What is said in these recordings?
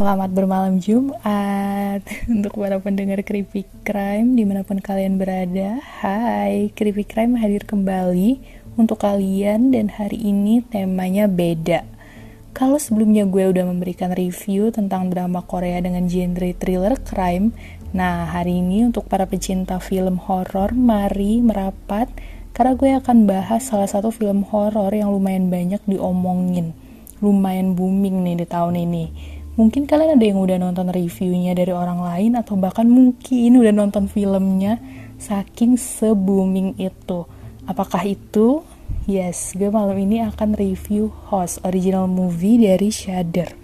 Selamat bermalam Jumat. Untuk para pendengar Creepy Crime Di mana pun kalian berada Hai, Creepy Crime hadir kembali Untuk kalian dan hari ini temanya beda. Kalau sebelumnya gue udah memberikan review Tentang drama Korea dengan genre thriller crime Nah, hari ini untuk para pecinta film horor Mari merapat Karena gue akan bahas salah satu film horor Yang lumayan banyak diomongin. Lumayan booming nih di tahun ini Mungkin kalian ada yang udah nonton reviewnya dari orang lain atau bahkan mungkin udah nonton filmnya saking se-booming itu. Apakah itu? Yes, gue malam ini akan review Host, original movie dari Shudder.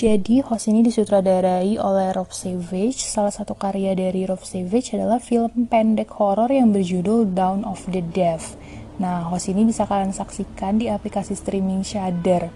Jadi, host ini disutradarai oleh Rob Savage. Salah satu karya dari Rob Savage adalah film pendek horor yang berjudul Dawn of the Dead. Nah, host ini bisa kalian saksikan di aplikasi streaming Shudder.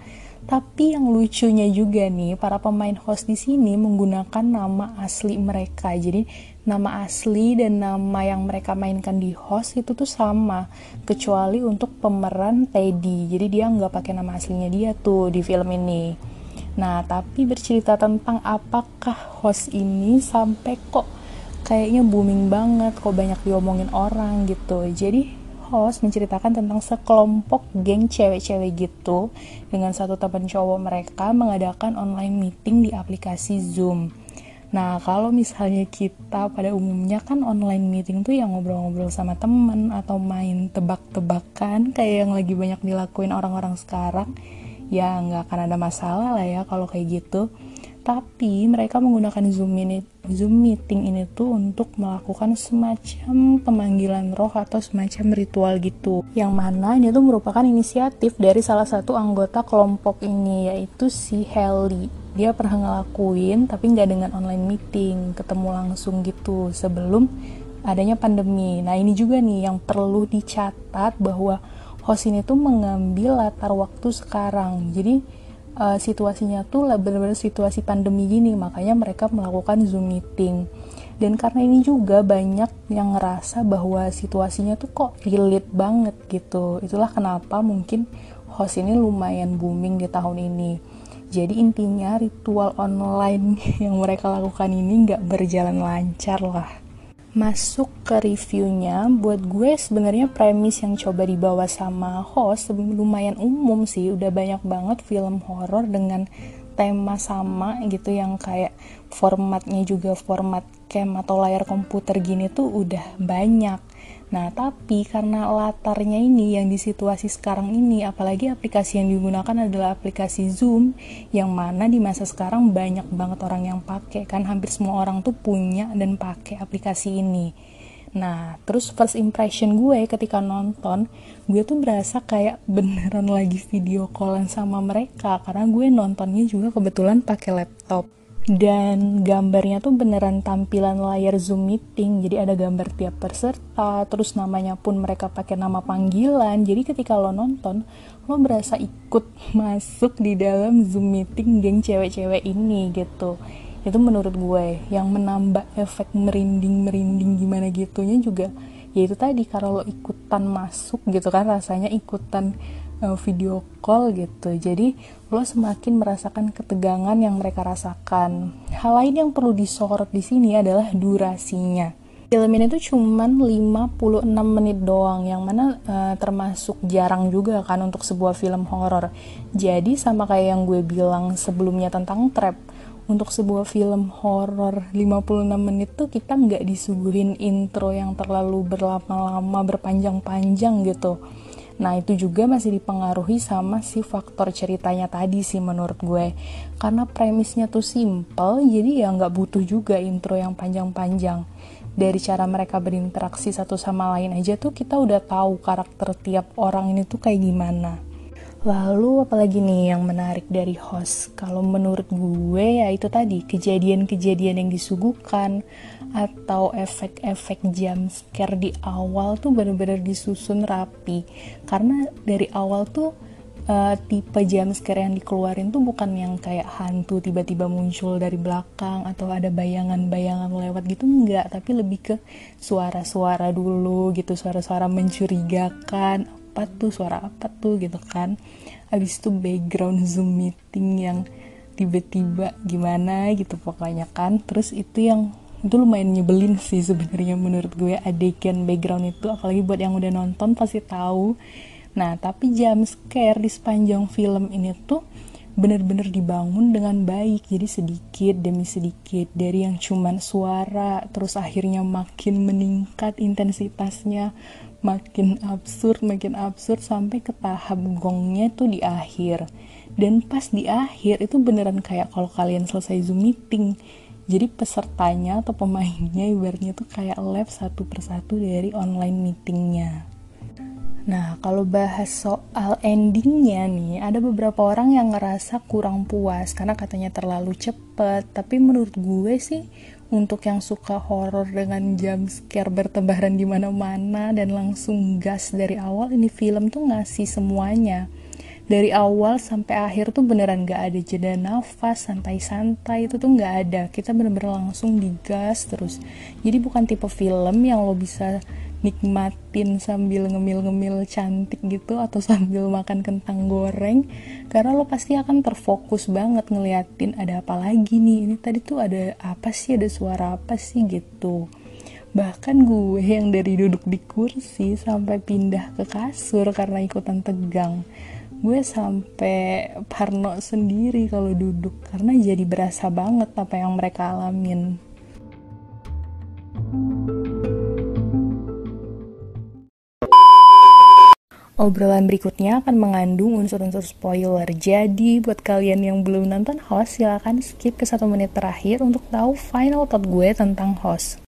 Tapi yang lucunya juga nih, para pemain host di sini menggunakan nama asli mereka. Jadi, nama asli dan nama yang mereka mainkan di host itu tuh sama, kecuali untuk pemeran Teddy. Jadi dia nggak pakai nama aslinya dia tuh di film ini. Nah, tapi bercerita tentang apakah host ini sampai kok kayaknya booming banget, kok banyak diomongin orang gitu. Jadi, host menceritakan tentang sekelompok geng cewek-cewek gitu dengan satu teman cowok mereka mengadakan online meeting di aplikasi Zoom. Nah, kalau misalnya kita pada umumnya kan online meeting tuh yang ngobrol-ngobrol sama temen atau main tebak-tebakan kayak yang lagi banyak dilakuin orang-orang sekarang ya nggak akan ada masalah lah ya kalau kayak gitu. Tapi mereka menggunakan zoom ini zoom meeting ini tuh untuk melakukan semacam pemanggilan roh atau semacam ritual gitu. Yang mana ini tuh merupakan inisiatif dari salah satu anggota kelompok ini yaitu si Helly dia pernah ngelakuin tapi nggak dengan online meeting ketemu langsung gitu sebelum adanya pandemi. Nah ini juga nih yang perlu dicatat bahwa host ini tuh mengambil latar waktu sekarang. Jadi uh, situasinya tuh benar-benar situasi pandemi gini makanya mereka melakukan zoom meeting. Dan karena ini juga banyak yang ngerasa bahwa situasinya tuh kok relate banget gitu. Itulah kenapa mungkin host ini lumayan booming di tahun ini. Jadi intinya ritual online yang mereka lakukan ini nggak berjalan lancar lah masuk ke reviewnya buat gue sebenarnya premis yang coba dibawa sama host lumayan umum sih. Udah banyak banget film horor dengan tema sama gitu yang kayak formatnya juga format cam atau layar komputer gini tuh udah banyak Nah, tapi karena latarnya ini yang di situasi sekarang ini, apalagi aplikasi yang digunakan adalah aplikasi Zoom, yang mana di masa sekarang banyak banget orang yang pakai, kan hampir semua orang tuh punya dan pakai aplikasi ini. Nah, terus first impression gue ketika nonton, gue tuh berasa kayak beneran lagi video callan sama mereka, karena gue nontonnya juga kebetulan pakai laptop dan gambarnya tuh beneran tampilan layar zoom meeting. Jadi ada gambar tiap peserta terus namanya pun mereka pakai nama panggilan. Jadi ketika lo nonton lo berasa ikut masuk di dalam zoom meeting geng cewek-cewek ini gitu. Itu menurut gue yang menambah efek merinding merinding gimana gitunya juga. Ya itu tadi kalau lo ikutan masuk gitu kan rasanya ikutan video call gitu. Jadi lo semakin merasakan ketegangan yang mereka rasakan. Hal lain yang perlu disorot di sini adalah durasinya. Film ini tuh cuman 56 menit doang yang mana uh, termasuk jarang juga kan untuk sebuah film horor. Jadi sama kayak yang gue bilang sebelumnya tentang trap untuk sebuah film horor 56 menit tuh kita nggak disuguhin intro yang terlalu berlama-lama berpanjang-panjang gitu Nah itu juga masih dipengaruhi sama si faktor ceritanya tadi sih menurut gue. Karena premisnya tuh simple jadi ya nggak butuh juga intro yang panjang-panjang. Dari cara mereka berinteraksi satu sama lain aja tuh kita udah tahu karakter tiap orang ini tuh kayak gimana. Lalu apalagi nih yang menarik dari host? Kalau menurut gue ya itu tadi kejadian-kejadian yang disuguhkan atau efek-efek jump scare di awal tuh bener-bener disusun rapi. Karena dari awal tuh uh, tipe jam scare yang dikeluarin tuh bukan yang kayak hantu tiba-tiba muncul dari belakang atau ada bayangan-bayangan lewat gitu enggak. Tapi lebih ke suara-suara dulu gitu suara-suara mencurigakan. Apa tuh suara apa tuh gitu kan. Habis itu background zoom meeting yang tiba-tiba gimana gitu pokoknya kan. Terus itu yang itu lumayan nyebelin sih sebenarnya menurut gue adegan background itu apalagi buat yang udah nonton pasti tahu. Nah, tapi jam scare di sepanjang film ini tuh bener-bener dibangun dengan baik. Jadi sedikit demi sedikit dari yang cuman suara terus akhirnya makin meningkat intensitasnya makin absurd makin absurd sampai ke tahap gongnya tuh di akhir. Dan pas di akhir itu beneran kayak kalau kalian selesai zoom meeting jadi pesertanya atau pemainnya ibaratnya tuh kayak lab satu persatu dari online meetingnya Nah, kalau bahas soal endingnya nih, ada beberapa orang yang ngerasa kurang puas karena katanya terlalu cepet. Tapi menurut gue sih, untuk yang suka horor dengan jam scare bertebaran di mana-mana dan langsung gas dari awal, ini film tuh ngasih semuanya. Dari awal sampai akhir tuh beneran gak ada jeda nafas, santai-santai itu tuh gak ada. Kita bener-bener langsung digas terus. Jadi bukan tipe film yang lo bisa nikmatin sambil ngemil-ngemil cantik gitu atau sambil makan kentang goreng karena lo pasti akan terfokus banget ngeliatin ada apa lagi nih ini tadi tuh ada apa sih ada suara apa sih gitu bahkan gue yang dari duduk di kursi sampai pindah ke kasur karena ikutan tegang gue sampai parno sendiri kalau duduk karena jadi berasa banget apa yang mereka alamin Obrolan berikutnya akan mengandung unsur-unsur spoiler. Jadi, buat kalian yang belum nonton host, silahkan skip ke satu menit terakhir untuk tahu final thought gue tentang host.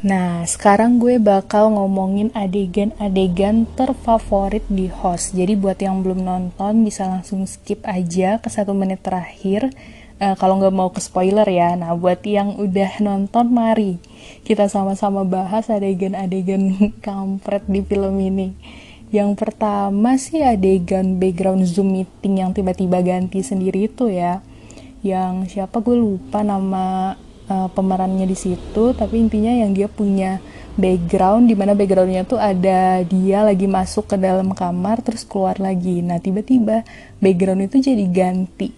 Nah, sekarang gue bakal ngomongin adegan-adegan terfavorit di host. Jadi buat yang belum nonton bisa langsung skip aja ke satu menit terakhir. Uh, kalau nggak mau ke spoiler ya. Nah buat yang udah nonton mari kita sama-sama bahas adegan-adegan kampret di film ini. Yang pertama sih adegan background zoom meeting yang tiba-tiba ganti sendiri itu ya. Yang siapa? Gue lupa nama uh, pemerannya di situ tapi intinya yang dia punya background di mana backgroundnya tuh ada dia lagi masuk ke dalam kamar terus keluar lagi. Nah tiba-tiba background itu jadi ganti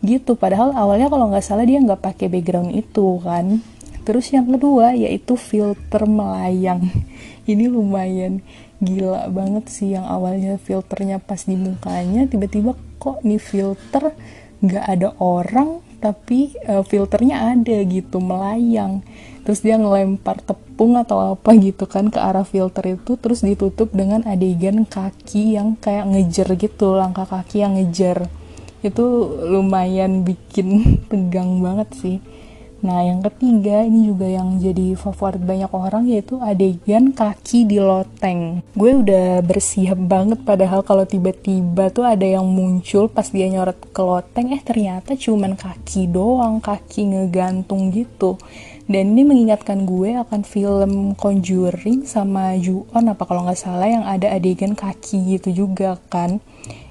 gitu. Padahal awalnya kalau nggak salah dia nggak pakai background itu kan. Terus yang kedua yaitu filter melayang. Ini lumayan gila banget sih yang awalnya filternya pas di mukanya tiba-tiba kok nih filter nggak ada orang tapi uh, filternya ada gitu melayang. Terus dia ngelempar tepung atau apa gitu kan ke arah filter itu terus ditutup dengan adegan kaki yang kayak ngejer gitu langkah kaki yang ngejer. Itu lumayan bikin tegang banget sih Nah, yang ketiga ini juga yang jadi favorit banyak orang yaitu adegan kaki di loteng. Gue udah bersiap banget padahal kalau tiba-tiba tuh ada yang muncul pas dia nyorot ke loteng, eh ternyata cuman kaki doang, kaki ngegantung gitu. Dan ini mengingatkan gue akan film Conjuring sama Ju-on apa kalau nggak salah yang ada adegan kaki gitu juga kan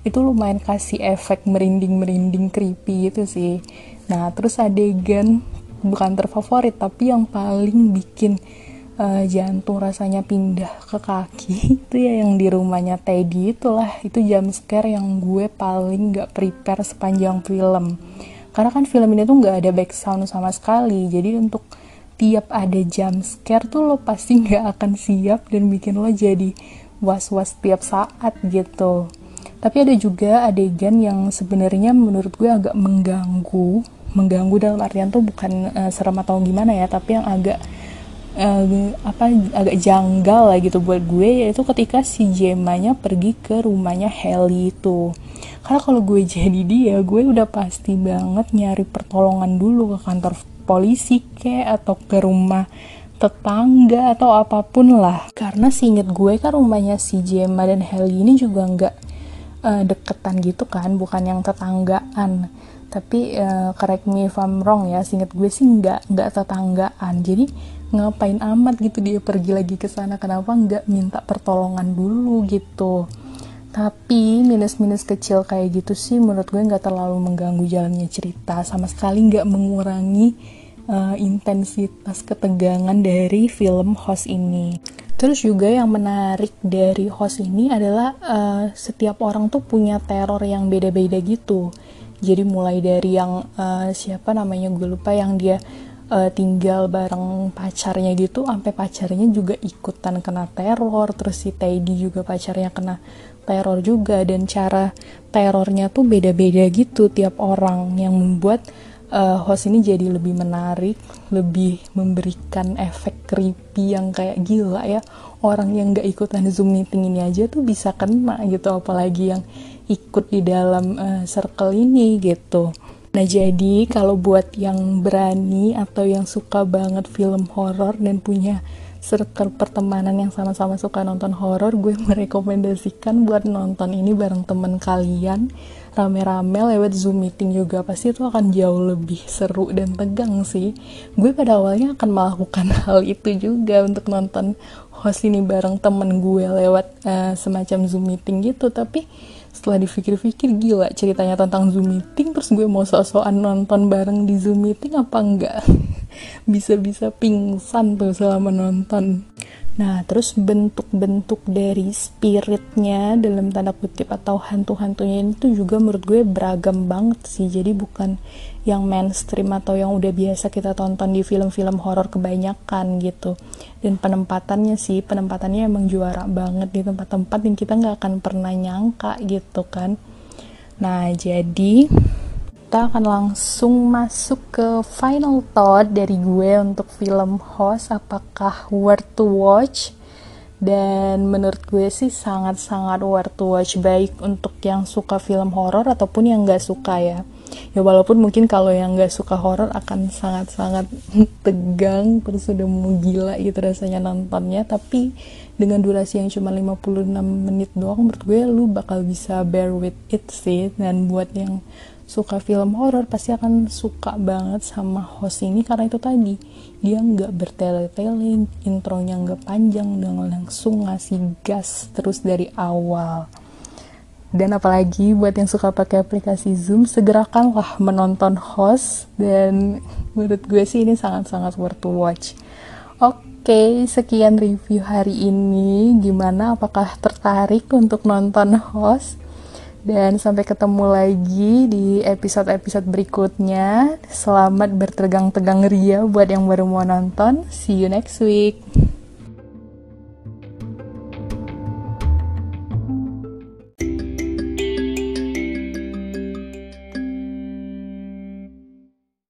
itu lumayan kasih efek merinding-merinding creepy gitu sih nah terus adegan bukan terfavorit tapi yang paling bikin uh, jantung rasanya pindah ke kaki itu ya yang di rumahnya Teddy itulah. Itu jam scare yang gue paling gak prepare sepanjang film. Karena kan film ini tuh gak ada back sama sekali. Jadi untuk tiap ada jam scare tuh lo pasti gak akan siap dan bikin lo jadi was-was tiap saat gitu. Tapi ada juga adegan yang sebenarnya menurut gue agak mengganggu mengganggu dalam artian tuh bukan uh, serem atau gimana ya tapi yang agak uh, apa agak janggal lah gitu buat gue yaitu ketika si Jemanya pergi ke rumahnya Heli itu. Karena kalau gue jadi dia gue udah pasti banget nyari pertolongan dulu ke kantor polisi ke atau ke rumah tetangga atau apa pun lah. Karena singet gue kan rumahnya si Jema dan Heli ini juga nggak uh, deketan gitu kan bukan yang tetanggaan tapi uh, correct me if I'm wrong ya singkat gue sih nggak nggak tetanggaan. Jadi ngapain amat gitu dia pergi lagi ke sana? Kenapa nggak minta pertolongan dulu gitu? Tapi minus-minus kecil kayak gitu sih menurut gue nggak terlalu mengganggu jalannya cerita. Sama sekali nggak mengurangi uh, intensitas ketegangan dari film host ini. Terus juga yang menarik dari host ini adalah uh, setiap orang tuh punya teror yang beda-beda gitu jadi mulai dari yang uh, siapa namanya gue lupa yang dia uh, tinggal bareng pacarnya gitu sampai pacarnya juga ikutan kena teror terus si Teddy juga pacarnya kena teror juga dan cara terornya tuh beda-beda gitu tiap orang yang membuat uh, host ini jadi lebih menarik, lebih memberikan efek creepy yang kayak gila ya. Orang yang gak ikutan Zoom meeting ini aja tuh bisa kena gitu, apalagi yang ikut di dalam uh, circle ini gitu. Nah jadi kalau buat yang berani atau yang suka banget film horor dan punya circle pertemanan yang sama-sama suka nonton horor, gue merekomendasikan buat nonton ini bareng temen kalian rame-rame lewat zoom meeting juga pasti itu akan jauh lebih seru dan tegang sih gue pada awalnya akan melakukan hal itu juga untuk nonton host ini bareng temen gue lewat uh, semacam zoom meeting gitu tapi setelah dipikir-pikir gila ceritanya tentang Zoom meeting terus gue mau sok-sokan nonton bareng di Zoom meeting apa enggak? Bisa-bisa pingsan tuh selama nonton Nah, terus bentuk-bentuk dari spiritnya dalam tanda kutip atau hantu-hantunya ini tuh juga menurut gue beragam banget sih. Jadi bukan yang mainstream atau yang udah biasa kita tonton di film-film horor kebanyakan gitu. Dan penempatannya sih, penempatannya emang juara banget di tempat-tempat yang kita nggak akan pernah nyangka gitu kan. Nah, jadi kita akan langsung masuk ke final thought dari gue untuk film Host apakah worth to watch? Dan menurut gue sih sangat-sangat worth to watch. Baik untuk yang suka film horor ataupun yang gak suka ya. Ya walaupun mungkin kalau yang gak suka horor akan sangat-sangat tegang terus udah mau gila gitu rasanya nontonnya. Tapi dengan durasi yang cuma 56 menit doang menurut gue lu bakal bisa bear with it sih. Dan buat yang suka film horor pasti akan suka banget sama host ini karena itu tadi. Dia nggak bertele-tele intronya nggak panjang dan langsung ngasih gas terus dari awal. Dan apalagi buat yang suka pakai aplikasi Zoom segerakanlah menonton host. Dan menurut gue sih ini sangat-sangat worth to watch. Oke okay, sekian review hari ini. Gimana? Apakah tertarik untuk nonton host dan sampai ketemu lagi di episode-episode berikutnya. Selamat bertegang-tegang ria buat yang baru mau nonton. See you next week.